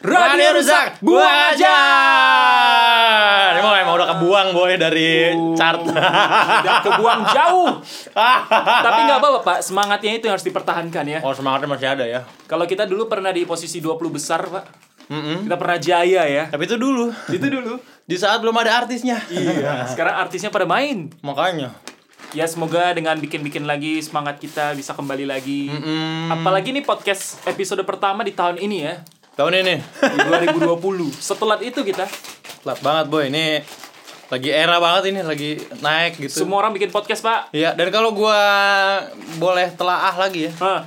Radio rusak, buang aja. Emang emang udah kebuang boy dari chart. Udah kebuang jauh. Tapi nggak apa-apa, Pak. Semangatnya itu yang harus dipertahankan ya. oh semangatnya masih ada ya. Kalau kita dulu pernah di posisi 20 besar, Pak. Mm-mm. Kita pernah jaya ya. Tapi itu dulu. Itu dulu. Di saat belum ada artisnya. Iya. Sekarang artisnya pada main. Makanya. Ya semoga dengan bikin-bikin lagi semangat kita bisa kembali lagi. Mm-mm. Apalagi nih podcast episode pertama di tahun ini ya. Tahun ini. Di 2020. Setelah itu kita Telat banget boy. Ini lagi era banget ini, lagi naik gitu. semua orang bikin podcast, Pak. Iya, dan kalau gua boleh telaah lagi ya. Hah.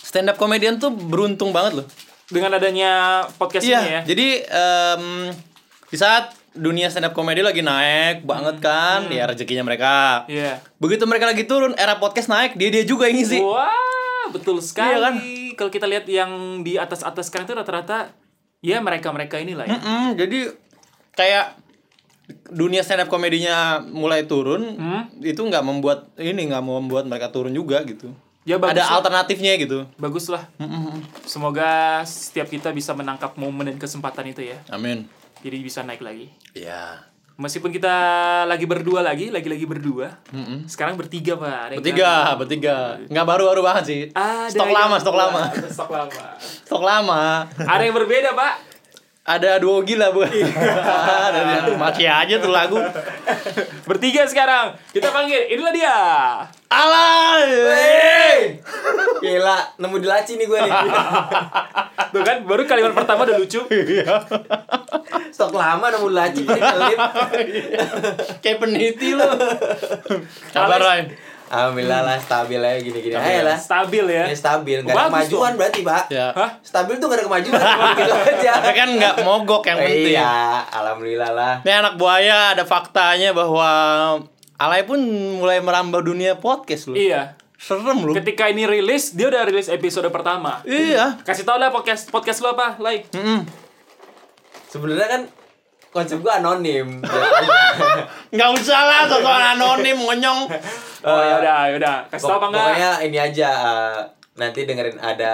Stand up comedian tuh beruntung banget loh. Dengan adanya podcast ini ya. Iya, jadi em, di saat dunia stand up comedy lagi naik banget kan, ya rezekinya mereka. Iya. Begitu mereka lagi turun, era podcast naik, dia dia juga yang ngisi. Wah, betul sekali. Iya kan? Kalau kita lihat yang di atas-atas sekarang itu rata-rata ya mereka-mereka inilah ya. Mm-mm, jadi kayak dunia stand up komedinya mulai turun, Hmm? itu nggak membuat ini nggak mau membuat mereka turun juga gitu. Ya bagus Ada lah. alternatifnya gitu. Bagus lah. Mm-mm. Semoga setiap kita bisa menangkap momen dan kesempatan itu ya. Amin. Jadi bisa naik lagi. Iya. Meskipun kita lagi berdua lagi, lagi-lagi berdua. Mm-mm. Sekarang bertiga, Pak. Ada Bertiga, baru. bertiga. Nggak baru-baru banget sih. Ada stok lama, stok lama. Stok lama. Stok lama. Ada yang berbeda, Pak. Ada duo gila, Bu. Dari masih aja tuh lagu. Bertiga sekarang. Kita panggil. Inilah dia. Alay. Wey! Gila, nemu di laci nih gue nih. Tuh kan, baru kalimat pertama udah lucu. Stok lama nemu di laci. Kayak peniti lu. Kabar, Ray. Alhamdulillah lah stabil aja gini-gini aja lah. Stabil ya. Ini stabil, gak ada kemajuan dong. berarti, Pak. Ya. Hah? Stabil tuh gak ada kemajuan, gitu aja. Tapi kan nggak mogok yang penting. Iya, alhamdulillah lah. Ini anak buaya ada faktanya bahwa Alay pun mulai merambah dunia podcast loh. Iya. Serem loh. Ketika ini rilis, dia udah rilis episode pertama. Iya. Kasih tau lah podcast podcast lo apa, Lai. Mm-mm. Sebenarnya kan konsep gue anonim. Nggak usah lah, soal anonim ngonyong. Oh ya udah, ya udah. Kasih tau apa enggak? Pokoknya ini aja eh, nanti dengerin ada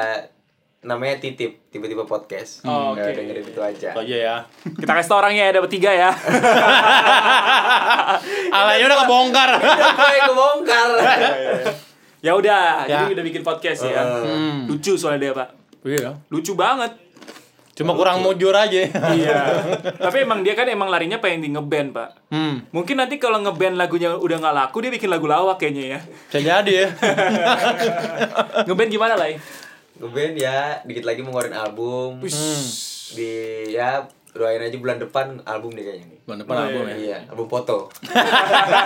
namanya titip tiba-tiba podcast. Oh, Ya, oke. dengerin itu aja. Itu aja ya. Kita kasih tau orangnya ada bertiga ya. Alaynya udah kebongkar. Yang kebongkar. ya udah, Ya. jadi udah bikin podcast ya. Hmm. Lucu soalnya dia, Pak. Iya. Lucu banget. Cuma kurang mujur aja. iya. Tapi emang dia kan emang larinya pengen di ngeband, Pak. Hmm. Mungkin nanti kalau ngeband lagunya udah nggak laku, dia bikin lagu lawak kayaknya ya. Bisa jadi ya. ngeband gimana, Lai? Ngeband ya, dikit lagi mau ngeluarin album. Di ya doain aja bulan depan album deh kayaknya. Bulan depan Oh, album ya. Iya, album foto.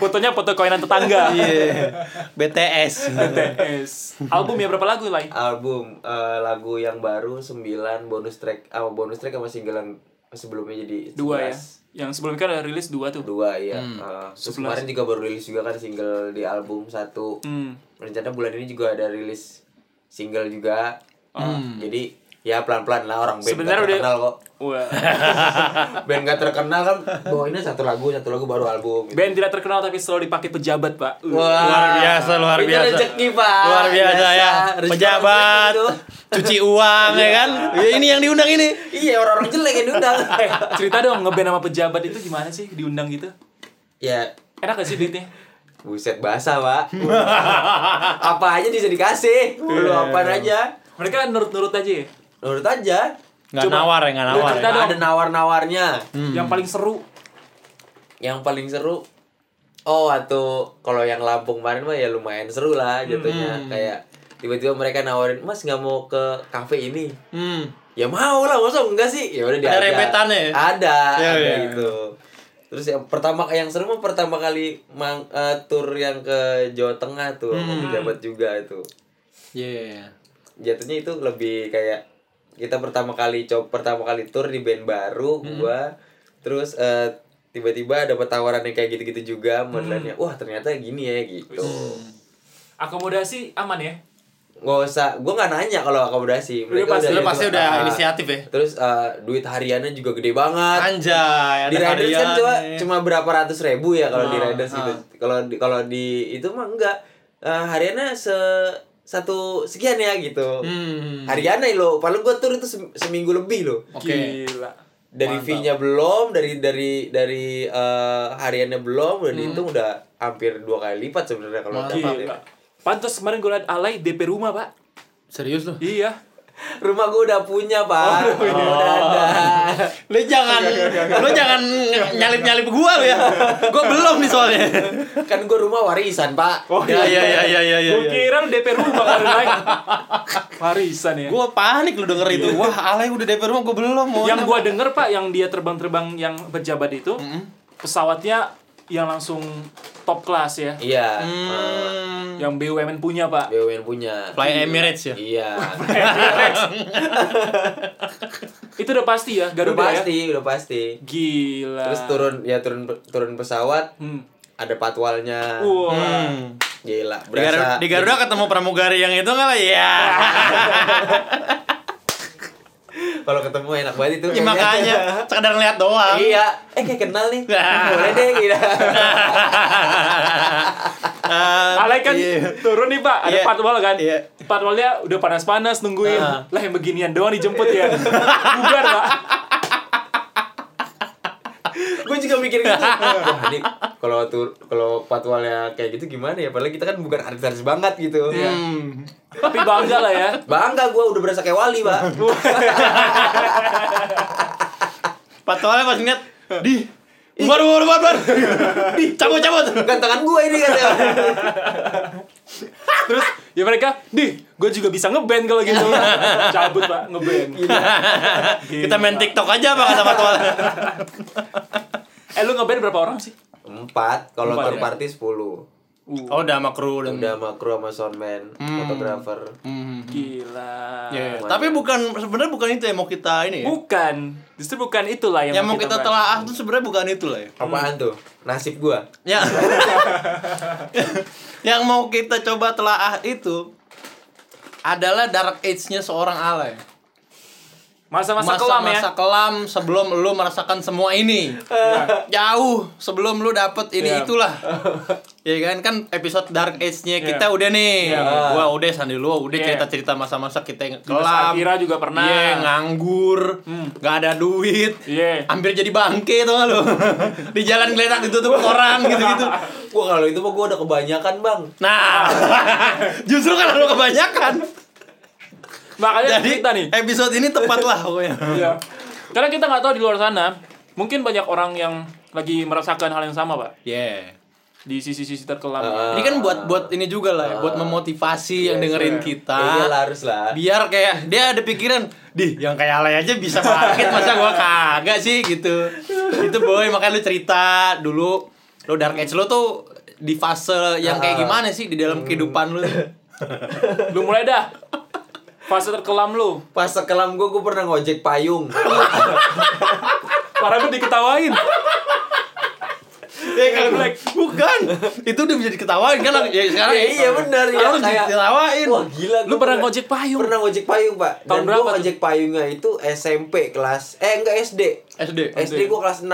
Fotonya foto kawinan tetangga. Iya. BTS. BTS. Album ya berapa lagu, Lai? Album eh, lagu yang baru 9 bonus track sama bonus track sama single yang sebelumnya jadi Dua ya. 11. Yang sebelumnya kan ada rilis dua tuh. Dua iya. Hmm. Eh, terus kemarin juga baru rilis juga kan single di album satu. Hmm. Rencana bulan ini juga ada rilis single juga. Hmm. Jadi ya pelan-pelan lah orang band Sebenarnya gak udah- terkenal kok. Wah. Band gak terkenal kan bawainnya satu lagu, satu lagu baru album. gitu. Band tidak terkenal tapi selalu dipakai pejabat, Pak. Uh. Luar biasa, luar Itu biasa. rezeki, Pak. Luar biasa ya. Rezeki Pejabat, jelek cuci uang ya kan. Ya, ini yang diundang ini. Iya, orang-orang jelek yang diundang. Eh, cerita dong ngeband sama pejabat itu gimana sih diundang gitu? ya, Enak gak sih duitnya? buset basah, Pak. apa aja bisa dikasih. Lu Iya. apa aja. Mereka nurut-nurut aja ya. Menurut aja. Nggak Coba. nawar ya, nggak nawar. Ya. Ada nawar-nawarnya. Yang paling seru. Yang paling seru Oh, atau kalau yang Lampung kemarin mah ya lumayan seru lah jatuhnya. Hmm. Kayak tiba-tiba mereka nawarin, "Mas nggak mau ke kafe ini?" Hmm. ya mau lah masa enggak sih ya udah Ada diajak. rembetannya ya? ada ada iya. gitu terus yang pertama yang seru mah pertama kali mang, eh, tour yang ke Jawa Tengah tuh Hmm. pejabat juga itu Iya. jatuhnya itu lebih kayak kita pertama kali coba pertama kali tour di band baru Hmm. gua terus eh, tiba-tiba dapat tawaran yang kayak gitu-gitu juga Hmm. modelannya wah ternyata gini ya gitu Akomodasi aman ya? nggak usah gua nggak nanya kalau akomodasi mereka pasti- Lu udah pasti udah Ah, inisiatif ya. terus eh, duit hariannya juga gede banget Anjay, ada di Riders kan cuma cuma berapa ratus ribu ya kalau di Ah, Riders gitu ah. kalau di kalau di itu mah enggak Eh, hariannya se satu sekian ya gitu. Hmm. Hariannya lo, padahal gue tur itu sem- seminggu lebih loh. Oke. Gila. Dari fee-nya belum, dari dari dari eh, hariannya belum, udah dihitung udah hampir dua kali lipat sebenarnya kalau Mantap. dapat. Gila. Pantas kemarin gue liat Alay DP rumah, Pak. Serius lu? Iya. Rumah gue udah punya pak, Oh, iya. udah ada. Lu jangan lu jangan nyalip-nyalip gua lu ya. Gua belum nih soalnya. kan gue rumah warisan pak. Oh Ya ya ya ya ya ya. Gue kira lu DP rumah kali lain. Warisan ya. Gua panik lu denger itu. Wah, alay udah DP rumah gua belum. yang gua denger Pak, yang dia terbang-terbang yang berjabat itu, pesawatnya yang langsung top class ya. Iya. Hmm, Yang BUMN punya, Pak. BUMN punya. Fly Emirates ya. Iya. Itu udah pasti ya, udah Garuda ya. pasti, udah pasti. Gila. Terus turun ya turun turun pesawat, Hmm. ada patwalnya. Wah. Hmm. Gila, Di Garuda, berasa di Garuda ketemu pramugari yang itu enggak lah ya. kalau ketemu enak banget itu. Ya, makanya sekedar ngeliat doang. Iya, eh kayak kenal nih. Boleh deh gitu. Alay kan iya. turun nih Pak, ada Iya. patwal kan. Iya. Patwalnya udah panas-panas nungguin. Ah. Lah yang beginian doang dijemput ya. Bubar Pak. Gue juga mikir gitu. Wah, ini kalau tur kalau patwalnya kayak gitu gimana ya? Padahal kita kan bukan artis-artis banget gitu. Iya. Hmm. Tapi bangga lah ya. Bangga gue udah berasa kayak wali, Pak. Patwalnya pas ngeliat, di Baru, baru, baru, baru. Di, cabut, cabut. Gantengan gue ini katanya. Terus ya mereka, "Dih, gue juga bisa ngeband kalau gitu." Cabut, Pak, ngeband. Kita main TikTok aja apa kata Patwal. Eh, lu ngeband berapa orang sih? Empat, kalau tour ya? party sepuluh. Oh, udah sama kru dan Udah sama kru sama soundman, fotografer. Hmm. Gila. Ya, tapi bukan sebenarnya bukan itu yang mau kita ini ya. Bukan. Justru bukan itulah yang, Yang mau kita bahas. telaah tuh sebenarnya bukan itu lah ya. Apaan tuh? Nasib gua. Ya. yang mau kita coba telaah itu adalah dark age-nya seorang alay. Masa-masa kelam ya. Masa kelam sebelum lu merasakan semua ini. Jauh sebelum lu dapet ini Iya. itulah. ya kan kan episode dark age-nya Iya. kita udah nih. Iya. Gua udah Sandi lu udah Iya. cerita-cerita masa-masa kita yang kelam. Akira juga pernah. Iya, nganggur, Hmm. nggak ada duit. Iya. Hampir jadi bangke tuh lu? Di jalan geletak ditutup orang gitu-gitu. Gua kalau itu mah gua udah kebanyakan, Bang. Nah, justru kan lu kebanyakan. Makanya Jadi kita nih. episode ini tepat lah pokoknya. Iya. Karena kita nggak tahu di luar sana, mungkin banyak orang yang lagi merasakan hal yang sama, Pak. Yeah. Di sisi-sisi terkelam. Ah. Ini kan buat buat ini juga lah, ya, buat memotivasi yang Yes, dengerin iya. kita. Ya, iyalah, harus lah. Biar kayak dia ada pikiran, di yang kayak alay aja bisa bangkit masa gua kagak sih gitu. Itu boy makanya lu cerita dulu lu dark age lu tuh di fase yang kayak gimana sih di dalam kehidupan lu? Lu mulai dah. Fase terkelam lu. Pas sekelam gua gua pernah ngojek payung. Parah banget diketawain. Eh kalau Black bukan. Itu udah bisa diketawain kan ya sekarang. Ya, iya benar ya Harus kayak diketawain. Wah gila Lu pernah ngojek payung? Pernah ngojek payung, Pak. Tahun Dan berapa ngojek payungnya itu SMP kelas eh enggak SD. SD. SD gua kelas 6.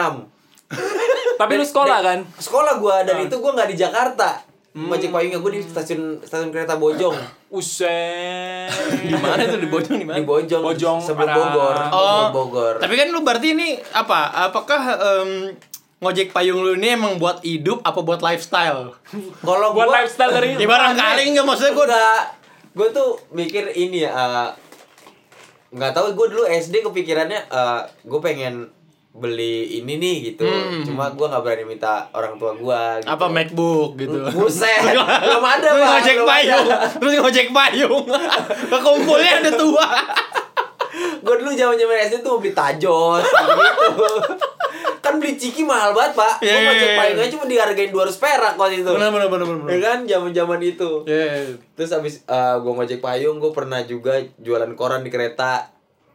Tapi lu sekolah kan? Sekolah gua dan Ah. itu gua nggak di Jakarta. Hmm. Ngojek payungnya gua di stasiun stasiun kereta Bojong. Uset. Di mana tuh di Bojong di mana? Di Bojong, Bojong, sebelum Bogor. Oh, Bogor. Tapi kan lu berarti ini apa? Apakah em, ngojek payung lu ini emang buat hidup apa buat lifestyle? Kalau Buat gua lifestyle dari Ya barangkali enggak maksudnya gue gue udah gue tuh mikir ini ya eh, nggak tahu gue dulu SD kepikirannya eh, gue pengen beli ini nih gitu Hmm. cuma gue nggak berani minta orang tua gue gitu. apa MacBook gitu. buset belum ada Terus Pak, ngojek payung, terus ngojek payung. Kekumpulnya ada tua. gue dulu zaman zaman SD tuh mau beli tajos gitu kan beli ciki mahal banget pak gue Iya, iya, ngojek iya. payungnya cuma dihargain 200 perak waktu itu Benar benar benar ya benar. kan zaman zaman itu Yeah. Terus abis uh, gue ngojek payung, gue pernah juga jualan koran di kereta.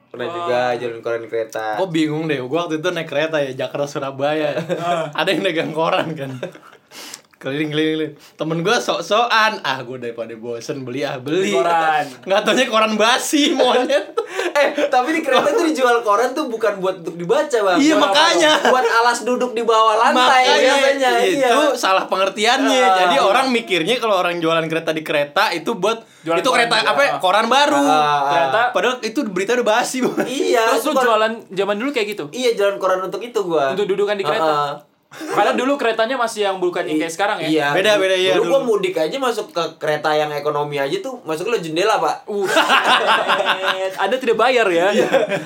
Pernah juga jualan koran di kereta. Kok bingung deh, gua waktu itu naik kereta ya Jakarta Surabaya. Ada yang dagang koran kan. Keliling-keliling. Temen gua sok-sokan, ah gua daripada bosen beli ah beli. Koran. Nggak taunya koran basi monyet. Eh, Tapi di kereta tuh dijual koran tuh bukan buat untuk dibaca, Bang. Iya, Buat- makanya. Buat alas duduk di bawah lantai Makanya biasanya. itu Iya. salah pengertiannya. Ah. Jadi orang mikirnya kalau orang jualan kereta di kereta itu buat Jualan itu kereta juga. apa ya, koran baru. Ah, ah. Ternyata Padahal itu berita udah basi. Bang. Iya. terus itu lu jualan zaman dulu kayak gitu. Iya, jualan koran untuk itu gua. Untuk dudukan di kereta. Ah, ah. Karena dulu keretanya masih yang bukan yang kayak sekarang ya. Iya. Beda, beda, iya, Dulu, dulu. gua mudik aja masuk ke kereta yang ekonomi aja tuh masuk lo jendela, Pak. Uh, Anda tidak bayar ya.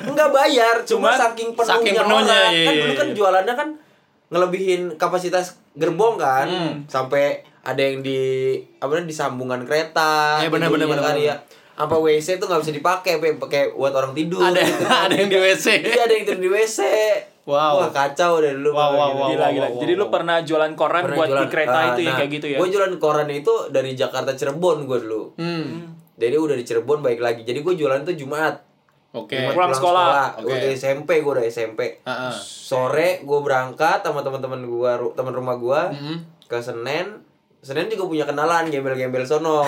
Enggak bayar, cuma Cuma saking penuhnya, saking penuhnya, orang. iya, kan iya, dulu kan iya. jualannya kan ngelebihin kapasitas gerbong kan. Hmm. Sampai ada yang di apa namanya di sambungan kereta. Iya, benar, tidurnya benar, kan, benar. ya. Sampai WC tuh nggak bisa dipakai, pakai buat orang tidur. Ada gitu kan. ada yang di WC. Iya, ada yang tidur di WC. Wow. Wah, kacau deh dulu. Wow, wow, gitu. wow. Gila gila. Jadi lu pernah jualan koran Pernah buat di jualan- kereta ah, itu yang nah, kayak gitu ya. Gue jualan koran itu dari Jakarta Cirebon gue dulu. Hmm. Jadi udah di Cirebon baik lagi. Jadi gue jualan tuh Jumat. Oke. Jumat Pulang sekolah. Gue Oke. dari SMP, gue udah SMP. Heeh. Sore gue berangkat sama teman-teman gue, teman rumah gue Mhm. ke Senen. Senen juga punya kenalan gembel-gembel sono.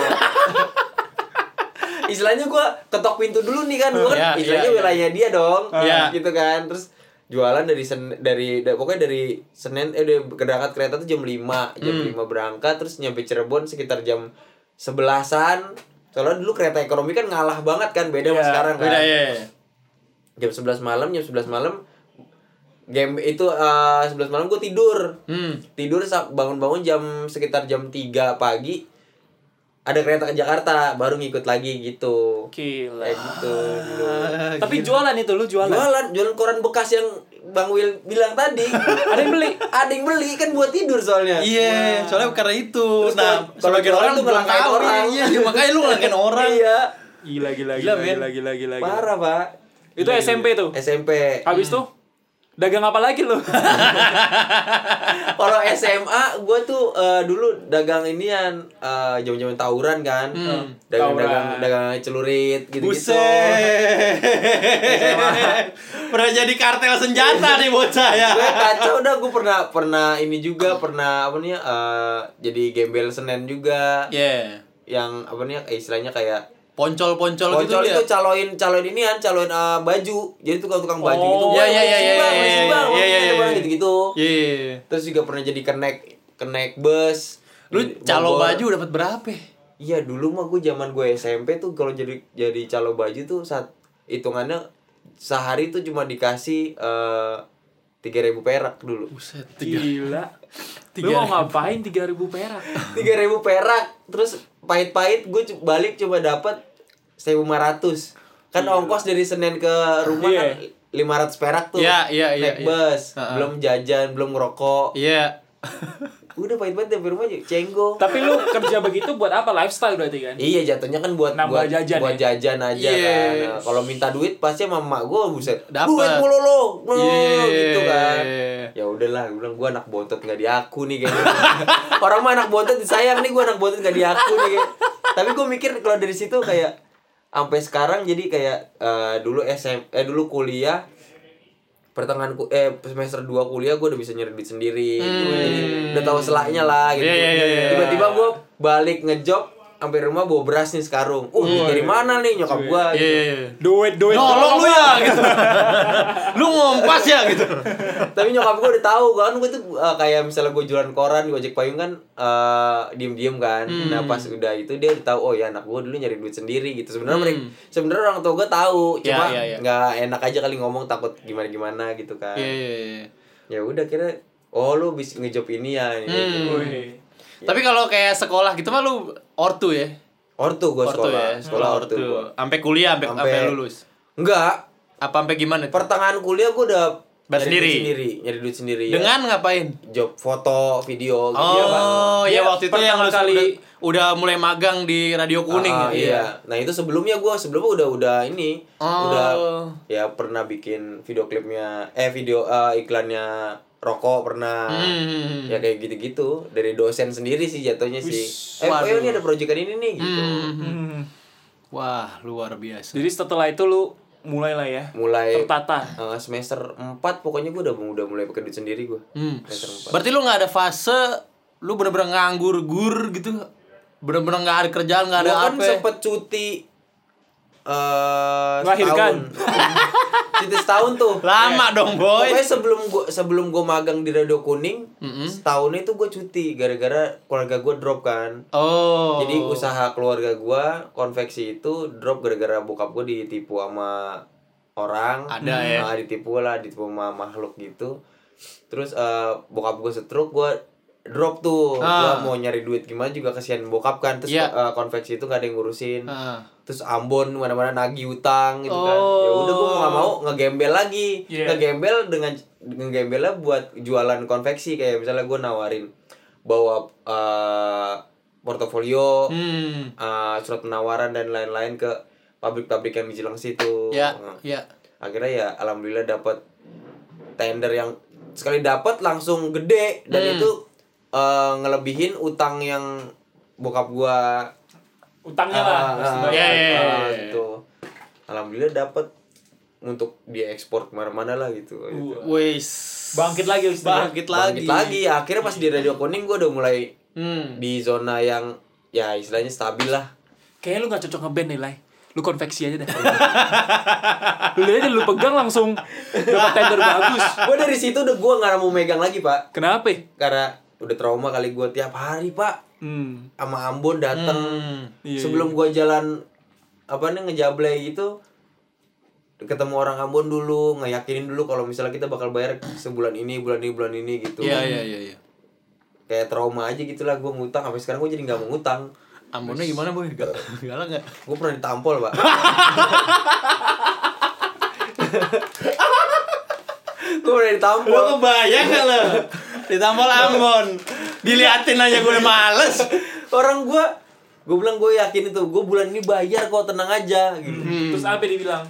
Istilahnya gue ketok pintu dulu nih kan, gue kan Iya, istilahnya iya. wilayahnya dia dong, Iya. gitu kan. Terus jualan dari sen dari da- pokoknya dari Senin eh dari berangkat kereta tuh jam 5 jam Hmm. 5 berangkat terus nyampe Cirebon sekitar jam sebelasan soalnya dulu kereta ekonomi kan ngalah banget kan beda sama Iya, sekarang kan Beda ya. jam 11 malam jam 11 malam game itu eh 11 malam gue tidur Hmm. tidur bangun-bangun jam sekitar jam 3 pagi ada kereta ke Jakarta baru ngikut lagi gitu Gila. kayak gitu dulu. Ah, Tapi jualan itu lu jualan. jualan jualan koran bekas yang Bang Will bilang tadi Ada yang beli. ada yang beli kan buat tidur soalnya Iya, soalnya karena itu. Terus nah, kalau- sebagian jualan orang tuh ngelangkain tahu. orang. Iya, iya, makanya lu ngelangkain orang. iya Gila gila Gila, gila men. gila gila gila. gila. parah pak Itu SMP tuh. SMP Habis tuh dagang apa lagi lu? kalau SMA gue tuh eh, dulu dagang inian eh, zaman-zaman tawuran kan dagang dagang Tawuran. dagang celurit gitu gitu Buset. Pernah jadi kartel senjata nih bocah ya. gue kacau dah gue pernah pernah ini juga pernah apa nih eh, jadi gembel senen juga Iya. yang apa nih eh, istilahnya kayak Poncol-poncol gitu Poncol itu caloin caloin ini kan caloin eh, baju jadi tukang tukang baju Oh, gitu iya, iya, iya, iya, iya, iya, iya, iya, iya. gitu-gitu Iya. terus juga pernah jadi kenek kenek bus Lu calo Bogor. baju dapat berapa? iya dulu mah gue zaman gue SMP tuh kalau jadi jadi calo baju tuh saat hitungannya sehari tuh cuma dikasih eh, tiga ribu perak dulu Buset, tiga. Gila. Lu Tiga mau ribu. ngapain 3000 perak? tiga ribu perak terus pahit-pahit gue balik cuma dapat seribu lima ratus kan ongkos dari Senin ke rumah Iya. kan lima ratus perak tuh Iya, iya, iya, naik iya. bus Ha-ha. belum jajan belum ngerokok Iya. udah pahit-pahit sampai rumah aja cenggo Tapi lu kerja begitu buat apa? Lifestyle berarti kan? Iya jatuhnya kan buat Nambah buat jajan buat ya? jajan aja Yes. kan. Nah, kalau minta duit pasti sama emak gue buset. Dapet. Duit mulu lo. lo," Yeah. gitu kan. Ya udahlah, gue bilang gue anak bontot nggak diaku nih kayaknya. Orang mah anak bontot disayang nih gue anak bontot nggak diaku nih kayak. Tapi gue mikir kalau dari situ kayak sampai sekarang jadi kayak eh, dulu SM eh dulu kuliah pertengahan ku- eh semester 2 kuliah gue udah bisa nyari duit sendiri gitu. Jadi udah tahu selaknya lah gitu. Iya, iya, iya, iya. Tiba-tiba gue balik ngejob sampai rumah bawa beras nih sekarung. Uh, dari mana nih nyokap? Iya, iya, iya. Duit duit. Nolong lu ya gitu. lu ngompas ya gitu. Tapi nyokap gue udah tahu kan gue tuh uh, kayak misalnya gue jualan koran, gue ojek payung kan uh, diem-diem kan. Hmm. Nah pas udah itu dia udah tahu oh ya anak gue dulu nyari duit sendiri gitu. Sebenarnya Hmm. mereka sebenarnya orang tua gue tahu, Ya, cuma ya, ya. nggak enak aja kali ngomong takut gimana gimana gitu kan. Iya, iya, iya. Ya udah kira oh lu bisa ngejob ini ya. Hmm. gitu. Tapi kalau kayak sekolah gitu mah lu ortu ya. Ortu gue Ortu sekolah, ya. sekolah ortu gue. Sampai kuliah, sampai Sampai- lulus. Enggak, Apa sampai gimana? tuh? pertengahan kuliah gue udah duit sendiri? sendiri, nyari duit sendiri. ya. Dengan ngapain? job foto, video gitu ya. Oh, ya Dia waktu itu yang lu kali- udah, udah mulai magang di radio kuning Ah, gitu iya. ya. Nah, itu sebelumnya gua sebelumnya udah udah ini Oh. udah ya pernah bikin video klipnya eh video eh, iklannya rokok pernah. Hmm. Ya kayak gitu-gitu dari dosen sendiri sih jatuhnya sih. Wish, Eh, oh waduh. ini ada proyekan ini nih gitu. Hmm. Hmm. Wah, luar biasa. Jadi setelah itu lu mulai lah ya. Mulai Tertata. eh, semester 4 pokoknya gua udah udah mulai pakai duit sendiri gua. Hmm. Semester 4. Berarti lu nggak ada fase lu bener-bener nganggur gur gitu. Bener-bener nggak ada kerjaan, nggak ada kan apa. sempet cuti eh Melahirkan. setahun. Cuti setahun tuh. Lama dong, boy. Pokoknya sebelum gua sebelum gua magang di Radio Kuning, setahun itu gue cuti gara-gara keluarga gue drop kan. Oh. Jadi usaha keluarga gua konveksi itu drop gara-gara bokap gue ditipu sama orang. Ada ya. Nah, ditipu lah, ditipu sama makhluk gitu. Terus eh, bokap gue stroke, gua drop tuh. Ah. Gua mau nyari duit gimana juga kesian bokap kan. Terus Iya. eh, konveksi itu gak ada yang ngurusin. Ah. Terus Ambon mana-mana nagih utang gitu kan. Oh. Ya udah gua gak mau ngegembel lagi. Iya. Ngegembel dengan ngegembelnya buat jualan konveksi kayak misalnya gua nawarin bawa eh, portofolio Hmm. uh, surat penawaran dan lain-lain ke pabrik-pabrik yang di Cilengsi itu. Ya, Nah, ya. Akhirnya ya alhamdulillah dapat tender yang sekali dapat langsung gede dan Hmm. itu uh, ngelebihin utang yang bokap gua Utangnya lah. ah, harus ah, dibayar. Ya, ya, ya, ah, ya. gitu. Alhamdulillah dapat untuk diekspor ke mana-mana lah gitu. gitu. Wah. Wis. Bangkit lagi itu. Bangkit lagi. Bangkit lagi. Akhirnya pas di Radio Kuning gua udah mulai Hmm. di zona yang ya istilahnya stabil lah. Kayaknya lu gak cocok ngeband nih, Lai. Lu konveksi aja dah. lu aja lu pegang langsung dapat tender bagus. Gua dari situ udah gua nggak mau megang lagi pak. Kenapa? karena udah trauma kali gue tiap hari pak Hmm. sama Ambon dateng Hmm. Iya, sebelum gua jalan apa nih ngejablay gitu ketemu orang Ambon dulu ngeyakinin dulu kalau misalnya kita bakal bayar sebulan ini bulan ini bulan ini gitu Iya, iya, iya, iya. kayak trauma aja gitulah gue ngutang sampai sekarang gue jadi nggak mau ngutang Ambonnya gimana, Boy? Gal galak enggak? gue pernah ditampol pak gue pernah ditampol Lo kebayang gak lo? Ditampol Ambon. Diliatin aja gue males. orang gue gue bilang gue yakin itu gue bulan ini bayar kok tenang aja gitu Terus apa dia bilang?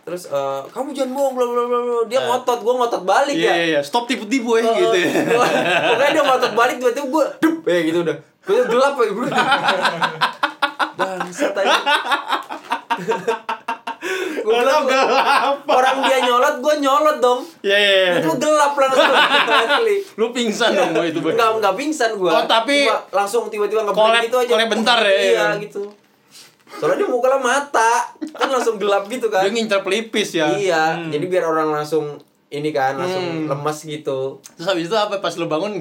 terus eh, kamu jangan bohong bla bla bla dia ngotot gue ngotot balik Iya, ya iya, iya. Stop tipu-tipu ya gitu ya. Gua- pokoknya dia ngotot balik tiba-tiba gue dup ya gitu udah gue gelap ya bro bangsat aja gue bilang gelap. orang dia nyolot gue nyolot dong Iya, iya, iya. itu gelap langsung asli Lu pingsan dong, Boy, itu, nggak nggak pingsan gue Oh, tapi- langsung tiba-tiba nggak Kolep- gitu aja kolep bentar ya, iya iya. gitu soalnya dia mukanya mata kan langsung gelap gitu kan Dia ngincer pelipis ya. Iya, jadi biar orang langsung ini kan langsung Hmm. lemas gitu. Terus habis itu apa pas lu bangun?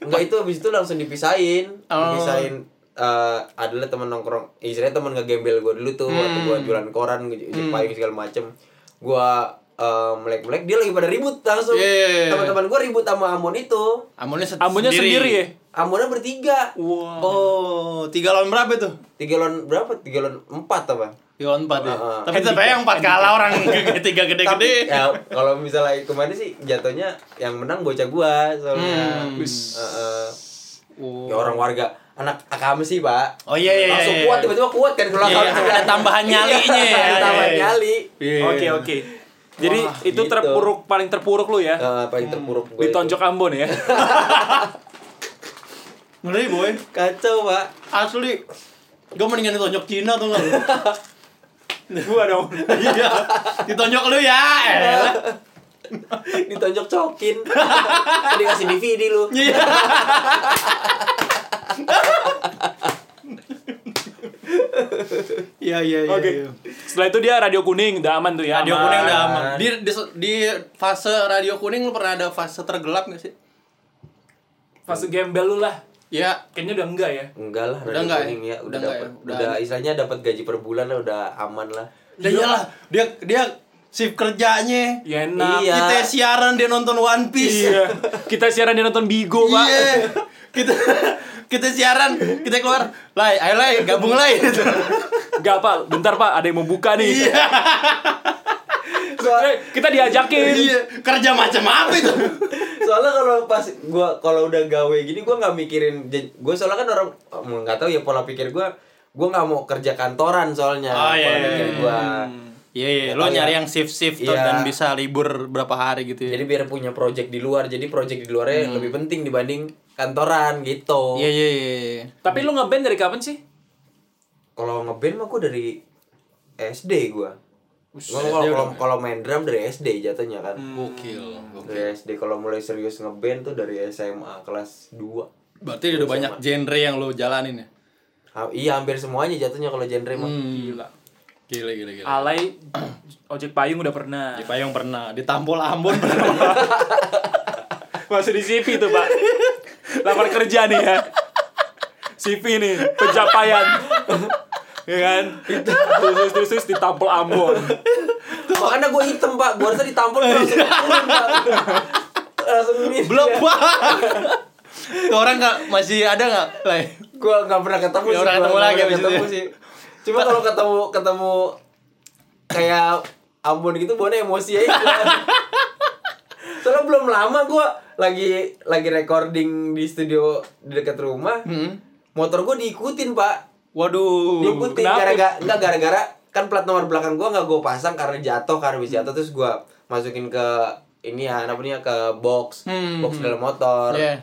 Enggak itu habis itu langsung dipisahin, Oh. dipisahin eh, adalah teman nongkrong, istilahnya teman ngegembel gue dulu tuh waktu gue Hmm. jualan koran, hmm. payung segala macem. Gua eh, melek-melek dia lagi pada ribut langsung. Iya, iya, iya. Teman-teman gue ribut sama Amon itu. Ambonnya set- Ambonnya sendiri ya? Amonnya bertiga. Wah. Oh, tiga lawan berapa itu? Tiga lawan berapa? Tiga lawan empat apa? Tiga lawan empat ya. Heeh. Tapi tetap aja yang empat kalah orang tiga Tapi gede-gede. ya kalau misalnya kemarin sih jatuhnya yang menang bocah gua soalnya. Hmm. Wis. Heeh. Oh. Ya orang warga anak akam sih pak Oh iya iya. langsung iya. kuat tiba-tiba kuat kan kalau Iya, akam ada tambahan nyalinya ya. ada tambahan Iya, iya. nyali Iya. Oke, oke. Jadi Wah, itu gitu. terpuruk paling terpuruk lu ya. Eh, paling terpuruk gue Ditonjok Ambon ya. Ngeri boy. itu. kacau pak Asli. Gue mendingan ditonjok Cina tuh nggak lu? Gua dong. Iya. Ditonjok lu ya. elah. ditonjok cokin tadi kasih DVD lu Iya. Iya iya iya. Oke. iya. Setelah itu dia radio kuning udah aman tuh ya. Radio aman. kuning udah aman. Di, di di fase radio kuning lu pernah ada fase tergelap gak sih? Fase gembel lu lah. Ya. Kayaknya udah enggak ya. enggak lah Udah radio enggak ya? kuning ya Udah udah enggak dapat ya? Udah udah, istilahnya dapat gaji per bulan lah udah aman lah Ya iyalah, dia dia shift kerjanya. Ya enak. Iya. Kita siaran dia nonton One Piece. Iya. Kita siaran dia nonton Bigo, Pak. Iya. Kita kita siaran, kita keluar. Lai, ayo lai, gabung lai. Enggak, Pak. Bentar, Pak. Ada yang mau buka nih. Iya. Eh, kita diajakin. Iya, kerja macam apa itu? soalnya kalau pas gua kalau udah gawe gini gua nggak mikirin gue soalnya kan orang oh, nggak tahu ya pola pikir gua gua nggak mau kerja kantoran soalnya Oh, iya, pola iya, pikir iya. gua Iya, iya, Nggak lo nyari ya. yang shift-shift tuh Iya. dan bisa libur berapa hari gitu ya. jadi biar punya project di luar jadi project di luarnya lebih penting dibanding kantoran gitu Iya, iya, iya. Tapi lu ngeband dari kapan sih? kalau ngeband mah gua dari SD gua Gua kalau kalau kalau main drum dari SD jatuhnya kan Gokil. dari SD kalau mulai serius ngeband tuh dari SMA kelas 2 Berarti udah banyak genre yang lo jalanin ya. Ha- iya hampir semuanya jatuhnya kalau genre mah Hmm. Gila. Gila gila gila. Alay ojek payung udah pernah. Di payung pernah, ditampol Ambon pernah. Masih di CV tuh, Pak. Lamar kerja nih ya. CV nih, pencapaian. ya kan? Terus terus terus ditampol Ambon. Makanya gue hitam pak, gue harusnya ditampol langsung turun pak Langsung ini Belum Pak. Tuh orang nggak masih ada nggak? Lai? Gue gak pernah ketemu Nggak pernah gua ketemu lagi pernah abis itu ketemu ya? sih Cuma kalau ketemu ketemu kayak Ambon gitu gue emosi aja gua. Soalnya belum lama gue lagi lagi recording di studio di dekat rumah Hmm. Motor gue diikutin pak Waduh. diikutin gara-gara enggak gara-gara kan plat nomor belakang gua nggak gue pasang karena jatuh karena habis jatuh terus gua masukin ke ini ya namanya ke box Hmm, box dalam motor Iya.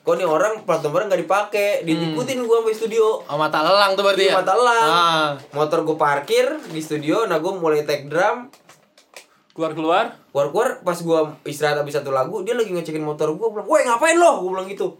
Kok nih orang plat nomornya nggak dipakai diikutin gua sampai studio Oh, mata lelang tuh berarti Iya, ya? mata elang. Ah. motor gua parkir di studio nah gua mulai take drum Keluar-keluar. keluar keluar pas gua istirahat habis satu lagu dia lagi ngecekin motor gua bilang woi ngapain lo gua bilang gitu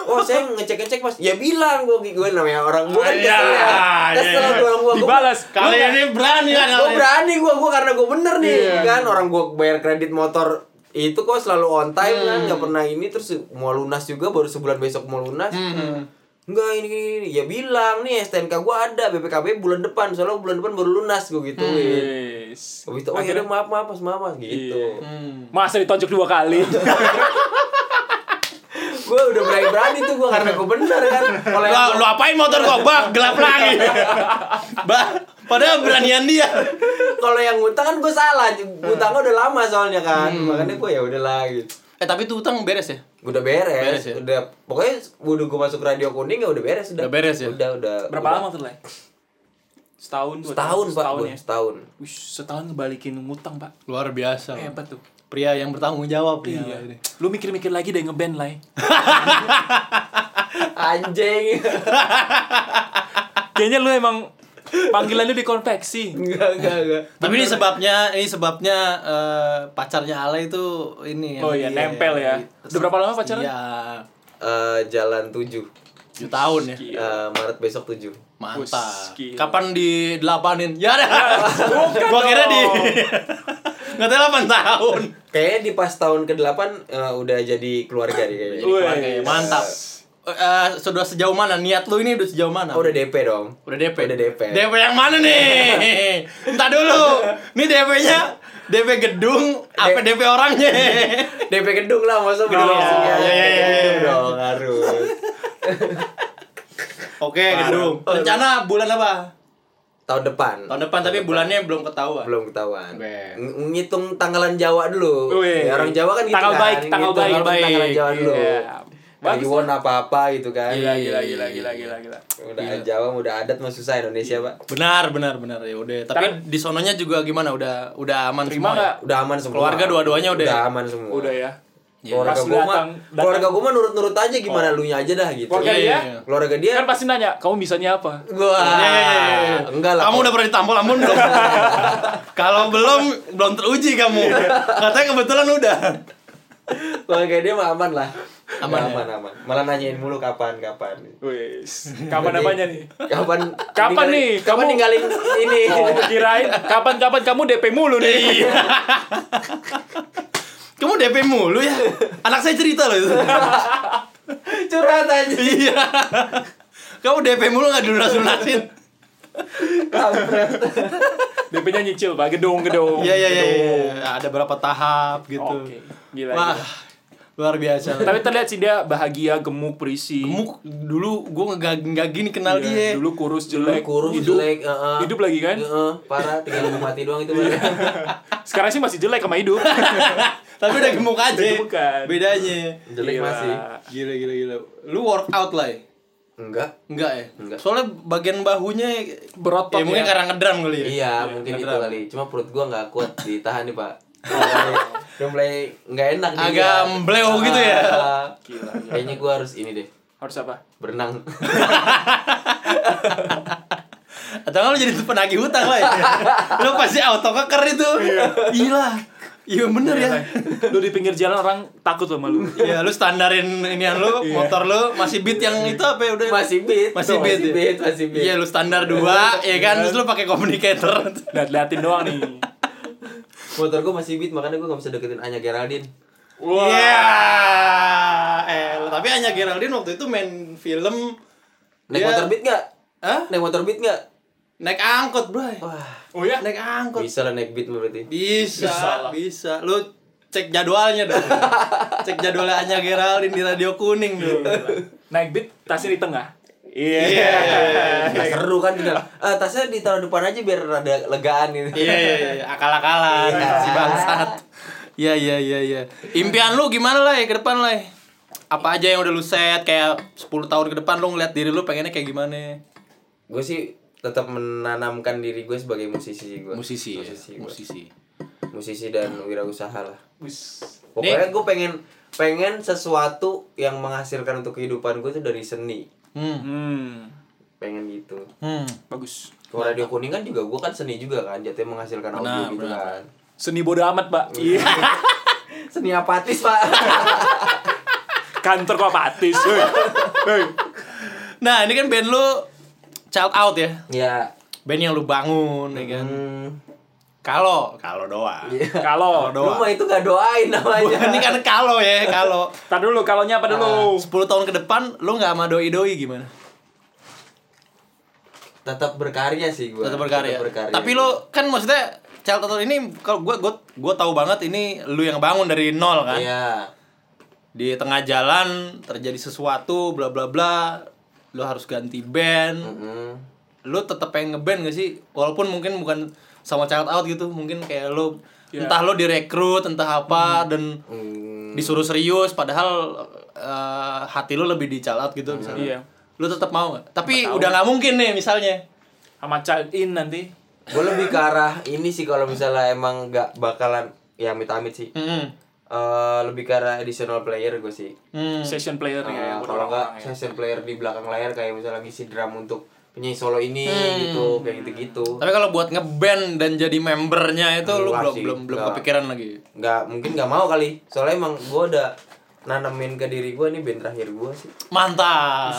oh saya ngecek ngecek mas ya bilang gua gue namanya orang gua kan kesel ya kesel gua gua gua Dibalas. Kali ini berani kan? gue berani gue gue karena gue bener nih Iya. kan orang gue bayar kredit motor itu kok selalu on time kan Hmm. nggak pernah ini terus mau lunas juga baru sebulan besok mau lunas Hmm. enggak ini, ini ini ya bilang nih STNK gue ada BPKB bulan depan soalnya bulan depan baru lunas gue gituin Yes. Habis itu, oh ya maaf maaf mas maaf mas gitu Iya. Hmm. Masa ditonjok dua kali. gue udah berani berani tuh gue karena gue bener kan kalau Lu, apain motor gua? Bah, gelap lagi. bah, padahal beranian dia. kalau yang ngutang kan gue salah ngutangnya udah lama soalnya kan makanya gue ya udahlah gitu Eh, tapi tuh utang beres ya? udah beres, Beres ya? udah pokoknya udah gue masuk radio kuning ya udah beres udah Udah beres ya? udah udah Berapa udah. lama tuh, Lai? Setahun, dua setahun pak setahun gua, ya. setahun Wih, setahun ngebalikin ngutang, Pak. Luar biasa. Hebat tuh. Pria yang bertanggung jawab ya. Iya. Lu mikir-mikir lagi deh ngeband, Lai. anjing Kayaknya lu emang panggilannya di konveksi. enggak enggak enggak Tapi ini sebabnya, ini sebabnya eh, pacarnya Ale itu ini. Oh iya, nempel ya. Udah berapa lama pacaran? Iya, Eh, jalan tujuh 7 tahun ya. Eh, Maret besok tujuh Mantap. Kapan di delapanin? Ya ada. Bukan Gua kira di. Nggak tahu 8 tahun. kayaknya di pas tahun ke delapan eh, udah jadi keluarga nih kayaknya. Oke, mantap. Eh, sudah sejauh mana niat lu ini udah sejauh mana? oh, udah DP dong Udah DP. Udah DP. DP yang mana nih? Entar dulu. Ini DP-nya DP gedung apa DP orangnya? DP gedung lah masa Gedung. gedung isinya Iya, iya, iya, iya. dong harus Oke, gedung. Rencana bulan apa? tahun depan Tahun depan tapi bulannya belum ketahuan. belum ketahuan. Ng- ngitung tanggalan Jawa dulu Wih. ya, orang Jawa kan gitu Tanggal kan baik, tanggal ngitung baik, apa baik. tanggalan Jawa dulu Iya. Bagus won apa-apa gitu kan Gila, gila, gila, gila, gila, gila. udah Jawa udah adat mah susah Indonesia pak Benar, benar, benar ya udah. Tapi di sononya juga gimana? Udah udah aman Terima semua. ya? nggak? udah aman semua Keluarga dua-duanya udah ya? udah aman semua Udah ya. keluarga Pas gue mah keluarga gue mah nurut-nurut aja gimana lu nya aja dah gitu Keluarga Iya, dia? iya, iya. keluarga dia Kan pasti nanya, kamu bisanya apa? gua iya. enggak lah Kamu udah pernah ditampol Ambon belum? Kalau belum, belum teruji kamu. Katanya kebetulan udah. Keluarga dia mah aman lah Aman ya? aman aman malah nanyain mulu kapan kapan Wis. Kapan apanya nih? kapan Kapan ninggalin- nih? kapan Kamu- ninggalin ini Oh, kirain kapan-kapan kamu DP mulu nih. Kamu DP mulu ya? Anak saya cerita loh itu. curhat aja Iya. Kamu DP mulu nggak dilunas-lunasin? DP-nya nyicil, Pak. Gedung-gedung. Iya, iya, iya. Gedung. iya. Ada berapa tahap gitu. Oke. Gila, Wah, gila. luar biasa. Tapi terlihat sih dia bahagia, gemuk, berisi. gemuk dulu gue nggak nggak gini kenal Iya, dia. Dulu kurus Dulu jelek. kurus hidup, jelek heeh. Hidup lagi kan? Heeh, parah tinggal mau mati doang itu Bang. Sekarang sih masih jelek sama hidup. Tapi udah gemuk aja. Udah gemukan. Bedanya. jelek Gila. masih Gila gila gila. Lu workout lah ya? Enggak Enggak ya? Enggak. Soalnya bagian bahunya Berotot ya, mungkin ya. karena ngedram kali ya. iya mungkin itu kali cuma perut gua nggak kuat ditahan nih pak Udah mulai- udah mulai nggak enak nih Agak mbleo gitu ya? Ah, Gila, gila. kayaknya gua harus ini deh Harus apa? berenang Atau nggak lu jadi penagih hutang lah ya? lu pasti auto keker itu. Gila. Iya bener ya. lu di pinggir jalan orang takut sama lu Iya, lu standarin inian lu, motor lu masih beat yang itu apa ya udah? Masih beat. Masih beat. Masih ya? beat, masih beat. Iya, lu standar dua, ya kan? Terus lu pakai communicator. lihat-liatin doang nih Motor gue masih beat, makanya gue gak bisa deketin Anya Geraldine. Iya. Eh, tapi hanya Geraldine waktu itu main film Naik Dia- motor beat gak? Hah? Naik motor beat gak? Naik angkot, Bro. Wah, oh ya Naik angkot. bisa lah naik beat berarti. Bisa, Bisa lah. bisa. Lu cek jadwalnya dong. cek jadwalnya Anya Geraldine di radio kuning dong. naik beat tasnya di tengah Iya. Nah, seru kan tinggal. Eh, tasnya ditaruh depan aja biar rada legaan ini. Iya, iya, iya. akal-akalan si bangsat. Iya, iya, iya, iya. Impian lu gimana lah ke depan lah? Apa aja yang udah lu set kayak 10 tahun ke depan lu ngeliat diri lu pengennya kayak gimana? Gue sih tetap menanamkan diri gue sebagai musisi gue. Musisi, musisi, ya? gua. musisi. musisi dan wirausaha lah. Wis. Pokoknya gue pengen pengen sesuatu yang menghasilkan untuk kehidupan gue tuh dari seni. Hmm. hmm Pengen gitu. Hmm. bagus Kalau radio kuning kan juga gue kan seni juga kan, jatuhnya menghasilkan audio Benar, gitu benar. kan. seni bodo amat pak iya Seni apatis pak. kantor kok apatis hei. Hei. Nah, ini kan band lu Child Out ya. ya. Band yang lu bangun ya kan. Hmm. Kalau, kalau doang. Iya. kalau Kalau Lu mah itu gak doain namanya. ini kan kalau ya, kalau tar dulu kalaunya apa dulu 10 tahun ke depan lu nggak sama doi-doi gimana? tetap berkarya sih gue. tetap berkarya. Tapi lo kan maksudnya Child Out ini kalau gua gua gua tahu banget ini lu yang bangun dari nol kan. Iya. Di tengah jalan terjadi sesuatu bla bla bla. Lu harus ganti band. Mm-mm. Lu tetap pengen ngeband gak sih? Walaupun mungkin bukan sama Child Out gitu, mungkin kayak lu Iya. entah lo direkrut, entah apa dan Hmm. disuruh serius padahal eh, hati lu lebih di Child Out gitu misalnya. Iya. Lu tetap mau gak? Tapi Nggak udah nggak mungkin nih misalnya. sama child in nanti Gue lebih ke arah ini sih kalau misalnya emang gak bakalan ya amit-amit sih. Mm-mm. Eh, lebih ke arah additional player gue sih. Hmm. session player Eh, ya buat kalau orang-orang nggak ya. session player di belakang layar kayak misalnya ngisi drum untuk penyanyi solo ini gitu kayak gitu gitu Tapi kalau buat ngeband dan jadi membernya itu lu belum belum belum kepikiran lagi. nggak mungkin nggak mau kali soalnya emang gue udah nanamin ke diri gue nih band terakhir gue sih Mantap.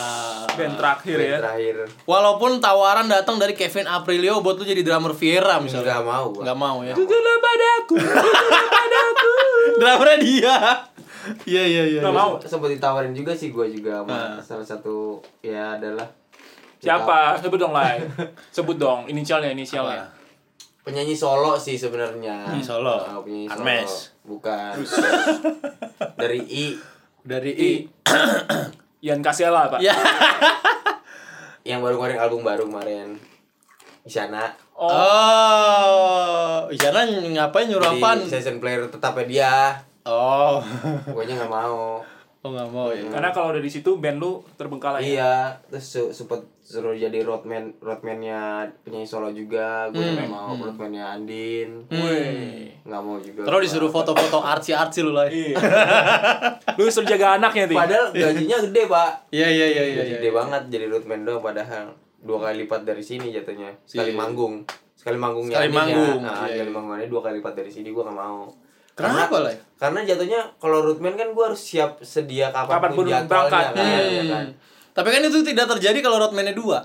band terakhir band ya terakhir Walaupun tawaran datang dari Kevin Aprilio buat lu jadi drummer Viera misalnya. nggak mau gue Nggak mau ya. Tujulah padaku Drummernya dia. Iya iya iya. Nggak mau sempat ditawarin juga sih gue juga sama Nah. salah satu ya adalah siapa sebut dong lah sebut dong inisialnya inisialnya penyanyi solo sih sebenarnya. Penyanyi solo. Ah, penyanyi solo. Unmesh. bukan. Dari I. Dari I. Ian Kasela pak. Ya. yang baru ngeluarin album baru kemarin. Isyana. Oh. Oh, Isyana ngapain nyuruh Jadi apaan? session player tetapnya dia. Oh. pokoknya nggak mau. Oh nggak mau ya. karena kalau udah di situ band lu terbengkalai. Iya. Terus su- sempet suruh jadi roadman roadmannya penyanyi solo juga gue nggak mau roadmannya Andin Wih. nggak mau juga Terus disuruh foto-foto artsy-artsy lu lah. Iya. lu suruh jaga anaknya tuh padahal gajinya gede pak Iya iya iya iya. Gaji gede banget jadi roadman doang padahal dua kali lipat dari sini jatuhnya sekali Iya. manggung sekali manggungnya Sekali Andin manggung, ya. Nah, iya, sekali iya. manggungnya dua kali lipat dari sini gue gak mau Kenapa lah? karena jatuhnya kalau roadman kan gue harus siap sedia Kapan pun kapan pun jadwalnya berangkat. kan, ya Hmm. kan. Tapi kan itu tidak terjadi kalau roadman-nya dua.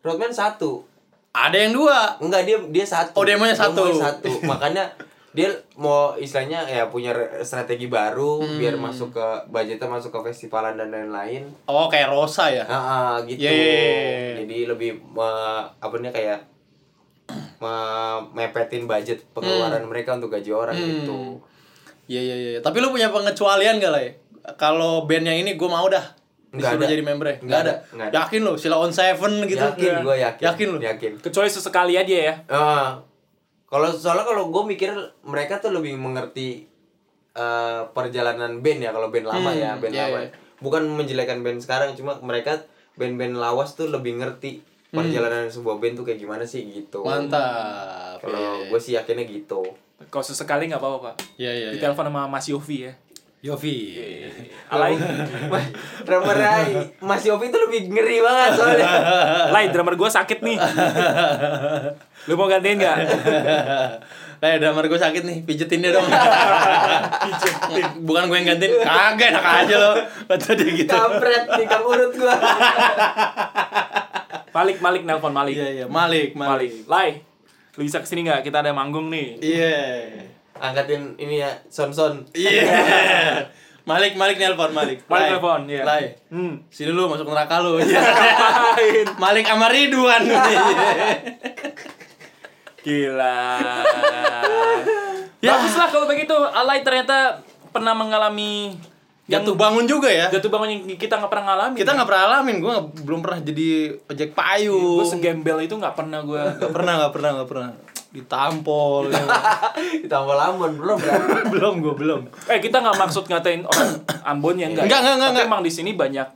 roadman satu Ada yang dua. Enggak dia dia satu. Oh, dia maunya satu. maunya satu. Makanya dia mau istilahnya ya punya strategi baru Hmm. biar masuk ke budgetnya masuk ke festivalan dan lain-lain. Oh kayak Rosa ya. Ah, gitu. Iya, iya, iya. Jadi lebih me- apa nih kayak me- mepetin budget pengeluaran Hmm. mereka untuk gaji orang gitu. Iya iya iya. Tapi lu punya pengecualian gak lah ya? Kalau band yang ini gue mau dah. Nggak Disuruh ada. jadi membernya. Nggak Nggak ada. ada, nggak ada. Yakin lu, Sila on Seven gitu. Yakin Iya. gue yakin. Yakin lu? Yakin. kecuali sesekali aja ya Ah, kalau soalnya kalau gue mikir mereka tuh lebih mengerti eh, perjalanan band ya kalau band lama Hmm, ya band iya, lama. iya. Bukan menjelekan band sekarang cuma mereka band-band lawas tuh lebih ngerti perjalanan sebuah band tuh kayak gimana sih gitu. Mantap. Kalau Iya, iya. gue sih yakinnya gitu. kalau sesekali nggak apa-apa pak Iya iya. iya. ditelepon sama Mas Yofi ya Yofi. Alay. Wah, drummer Mas Yofi itu lebih ngeri banget soalnya. Lay, drummer gue sakit nih. Lu mau gantiin gak? Kayak drummer gue sakit nih, pijetin dia dong. Bukan gue yang gantiin, kagak enak aja lo. Kata dia gitu. Kampret nih kang urut gua. Malik, Malik nelpon Malik. Iya iya, Malik, Malik. Malik. Lay, lu bisa ke sini gak? Kita ada manggung nih. Iya. Angkatin ini ya, son-son. Iya. Malik, Malik nelpon, Malik. Malik nelpon, iya. Lai. Hmm. Sini lu masuk neraka lu. Iya. Malik sama Ridwan. Gila. Ya. Bagus lah kalau begitu. Alay ternyata pernah mengalami yang Jatuh bangun juga ya. jatuh bangun yang kita nggak pernah ngalamin. Kita nggak pernah alamin, gue belum pernah jadi ojek payung. Gue segembel itu nggak pernah gue. Gak pernah, gak pernah, gak pernah. Ditampol. ya. Ditambah lamun belum kan? belum, gue belum. eh kita nggak maksud ngatain orang Ambon ya enggak. Enggak, enggak, enggak, emang di sini banyak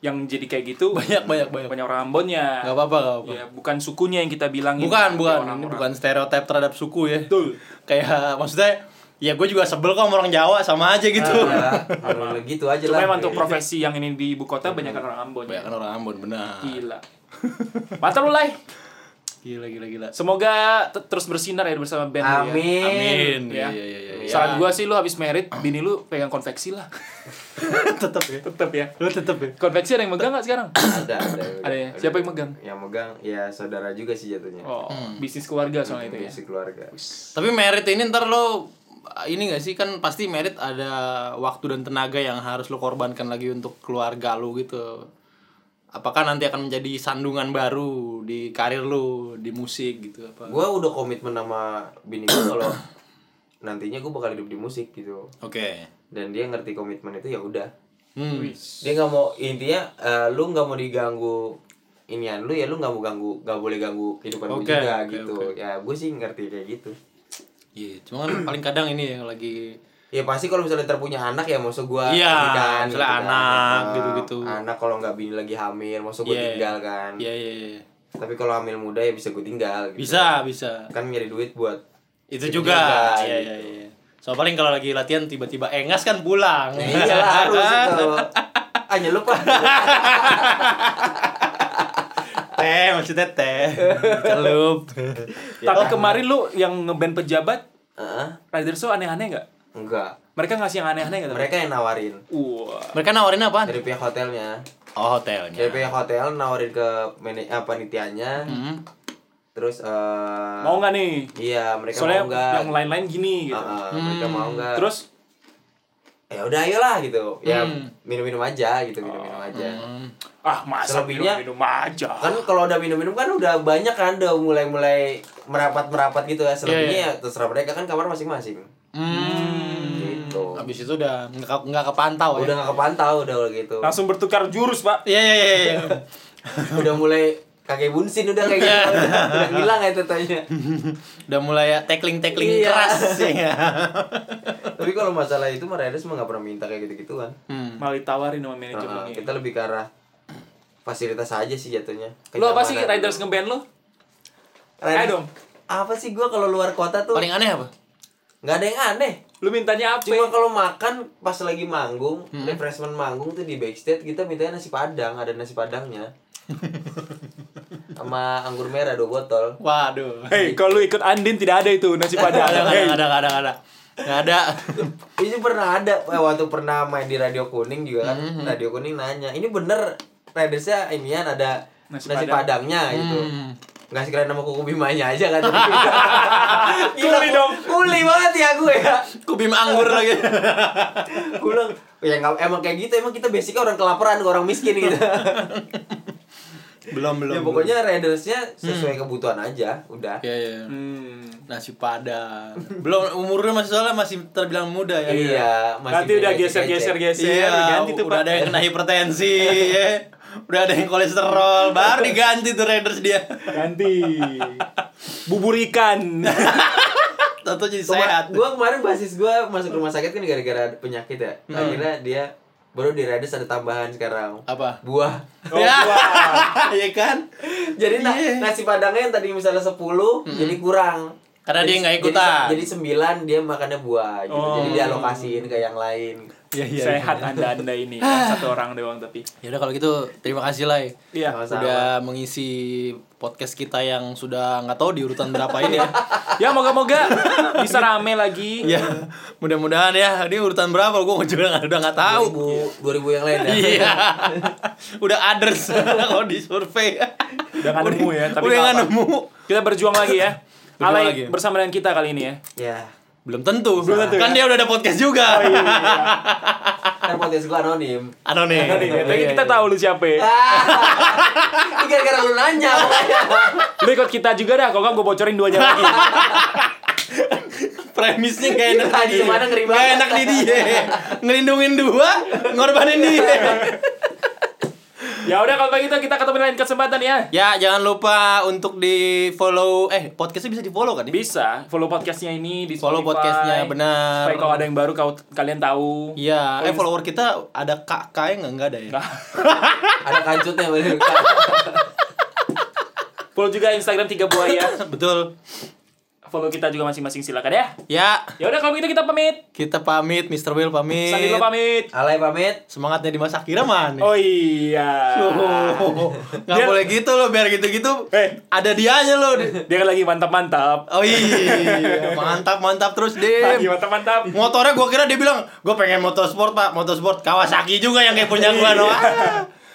yang jadi kayak gitu. Banyak, banyak, banyak. Banyak orang Ambonnya. Gak apa-apa, gak apa-apa. Ya, bukan sukunya yang kita bilangin. Bukan, bukan. Ini orang-orang. bukan stereotip terhadap suku ya. Betul. Kayak maksudnya, ya gue juga sebel kok sama orang Jawa sama aja gitu. Ya, kalau gitu aja Cuma lah. memang untuk profesi yang ini di ibu kota banyak orang Ambon. Banyak kan orang Ambon, benar. Gila. Mantap lu, Lay. Gila, gila, gila. Semoga te- terus bersinar ya bersama band lu ya. Amin. Amin. Ya. Iya, iya, iya. iya. Saran gua sih lu habis merit, bini lu pegang konveksi lah. tetep ya. Tetep ya. Lu tetep ya. Konveksi ada yang megang nggak sekarang? Ada, ada. Ada ya? Siapa yang megang? Yang megang ya saudara juga sih jatuhnya. Oh, bisnis keluarga soalnya itu ya. Si keluarga. Tapi merit ini ntar lo ini gak sih kan pasti merit ada waktu dan tenaga yang harus lo korbankan lagi untuk keluarga lo gitu. Apakah nanti akan menjadi sandungan baru di karir lo di musik gitu apa? Gua udah komitmen sama bini gua kalau nantinya gua bakal hidup di musik gitu. Oke. Dan dia ngerti komitmen itu ya udah. Hmm. Dia nggak mau intinya eh, lu nggak mau diganggu inian lu ya lu nggak mau ganggu nggak boleh ganggu kehidupan gue Oke, juga oke, gitu oke. ya gue sih ngerti kayak gitu Iya, cuma kan paling kadang ini yang lagi ya pasti kalau misalnya terpunya anak ya maksud gua Iya, nikahan misalnya kan. anak, Eh, gitu-gitu. anak kalau nggak bini lagi hamil maksud gua Iya. tinggal kan Iya, iya, iya. tapi kalau hamil muda ya bisa gue tinggal gitu. Bisa, bisa. kan nyari duit buat Itu juga. juga, Iya, gitu. iya, iya. So paling kalau lagi latihan tiba-tiba engas kan pulang. ya, iyalah harus itu hanya lupa teh maksudnya teh. Celup. Tapi kemarin lu yang ngeband pejabat, Heeh. Rider Show aneh-aneh nggak? Enggak Mereka ngasih yang aneh-aneh nggak? mereka yang nawarin Wah. Mereka nawarin apa? dari pihak hotelnya Oh, hotelnya. dari pihak hotel nawarin ke mana apa panitianya Hmm. terus eh Mau nggak nih? iya mereka Soalnya mau nggak yang lain-lain gini gitu. Ah, ah, mereka mau nggak Terus ya udah ayolah gitu ya Hmm. minum-minum aja gitu minum-minum aja Hmm. ah masa Selebihnya- minum, minum aja. kan kalau udah minum-minum kan udah banyak kan udah mulai-mulai merapat-merapat gitu ya selebihnya Iya, ya terserah mereka kan kamar masing-masing Hmm. Gitu Habis itu udah nggak nggak kepantau udah ya. nggak kepantau udah gitu Langsung bertukar jurus, Pak. Iya iya iya. iya. udah mulai kakek bunsin udah kayak gitu udah, udah hilang ya tetanya udah mulai ya tackling tackling Iya. keras ya. tapi kalau masalah itu mah Riders mah nggak pernah minta kayak gitu-gituan Hmm. Malah ditawarin sama Nah, manajemennya. kita lebih ke arah fasilitas aja sih jatuhnya Lu apa sih. Riders ngeband lu? Riders- Ayo dong. apa sih gua kalau luar kota tuh Paling aneh apa? nggak ada yang aneh Lu mintanya apa? Cuma kalau makan pas lagi manggung, Hmm. refreshment manggung tuh di backstage kita mintanya nasi padang, ada nasi padangnya. Sama anggur merah dua botol. Waduh. Hei, kalau lu ikut Andin tidak ada itu nasi padang. Ada nggak Hey. ada ada nggak ada. Nggak ada. Ini pernah ada eh, waktu pernah main di Radio Kuning juga kan. Hmm. Radio Kuning nanya, "Ini bener Ridersnya inian ada Nasi nasi, padang." padangnya gitu." Hmm. Nggak sekalian nama kuku bimanya aja kan. Kuli dong. Kuli banget ya gue ya. Kubim anggur lagi. Gue bilang, ya nggak- emang kayak gitu, emang kita basicnya orang kelaparan, orang miskin gitu. belum belum. ya pokoknya Ridersnya sesuai kebutuhan aja, udah. Iya iya. Hmm. Nasi padang. Belum umurnya masih soalnya masih terbilang muda ya. Iya, Nanti udah geser-geser-geser Iya, ganti tuh, udah Pak. ada yang kena hipertensi, ya. Udah ada yang kolesterol, baru diganti tuh Raiders dia. Ganti. Bubur ikan. Tentu jadi Kema- sehat. Gua kemarin basis gua masuk rumah sakit kan gara-gara ada penyakit ya. Akhirnya dia baru di Riders ada tambahan sekarang. Apa? Buah. Oh, ya, wah. iya kan? Jadi Iya. nasi padangnya yang tadi misalnya 10 jadi kurang. Karena dia nggak Jadi- ikutan. Jadi, sembilan dia makannya buah gitu. Oh. Jadi dia alokasiin ke yang lain. Iya Sehat anda-anda ini. kan Satu orang doang tapi. Ya udah kalau gitu terima kasih lah. Iya. Sama-sama. Udah mengisi podcast kita yang sudah nggak tahu di urutan berapa ini ya. Ya moga-moga bisa rame lagi. ya, mudah-mudahan ya. Ini urutan berapa? Gue juga nggak udah nggak tahu. 2000, 2000 yang lain ya. Iya. udah others kalau di survei. Udah nggak nemu ya, tapi udah nggak nemu. Kita berjuang lagi ya. Berjuang Alay lagi. bersama dengan kita kali ini ya. Ya. Belum tentu. Belum tentu, kan ya? dia udah ada podcast juga. Kan podcast gua anonim. Anonim. Tadi Iya, tapi iya, kita iya. tahu lu siapa. ya. Ini gara-gara lu nanya. Lu ikut kita juga dah, kalau gue bocorin duanya lagi. premisnya gak enak Iya, di mana ngeri Gak banget. enak di dia ngelindungin dua ngorbanin dia ya udah kalau begitu kita ketemu lain kesempatan ya. ya jangan lupa untuk di follow eh podcastnya bisa di follow kan ya? Bisa follow podcastnya ini di Follow Spotify. podcastnya, benar. Supaya kalau ada yang baru kau kalian tahu. Iya, eh follower kita ada kak kak nggak nggak ada ya? Ada kancutnya bener. Follow juga Instagram tiga buaya. Betul. Follow kita juga masing-masing silakan ya. Ya, Ya udah kalau gitu kita pamit. kita pamit, Mr. Will pamit. Sandilo pamit. Alay pamit. Semangatnya di masa kira mana? Oh iya. Oh, nggak Dia- boleh gitu loh, biar gitu-gitu. Eh. Ada dianya loh. Dia kan lagi mantap-mantap. Oh iya, mantap mantap terus Lagi deh. mantap-mantap. Motornya gua kira dia bilang, gua pengen motorsport pak, motorsport Kawasaki juga yang kayak punya gua no.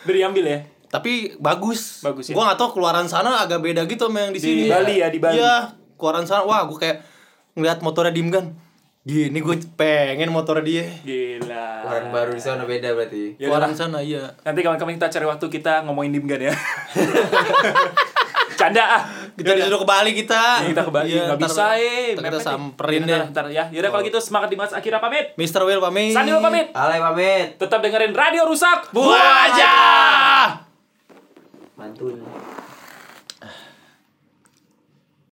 Udah diambil ya. Tapi bagus. Bagus ya? Gua nggak tahu keluaran sana agak beda gitu sama yang di Di sini. Bali ya, di Bali. Iya, keluaran sana. Wah, gua kayak ngeliat motornya Dimgan. Gini gue pengen motornya dia. Gila. Orang baru di sana beda berarti. Ya keluaran sana iya. Nanti kawan-kawan kita cari waktu kita ngomongin Dimgan ya. Canda ah. Kita disuruh ke Bali kita. Ya, kita ke Bali Iya, nggak bisa eh. kita samperin Ntar, deh. Ntar ya. Yaudah kalau gitu semangat di Mas Akira pamit. Mr. Will pamit. Sandilo pamit. Alay pamit. Tetap dengerin Radio Rusak. Buah aja. Mantun.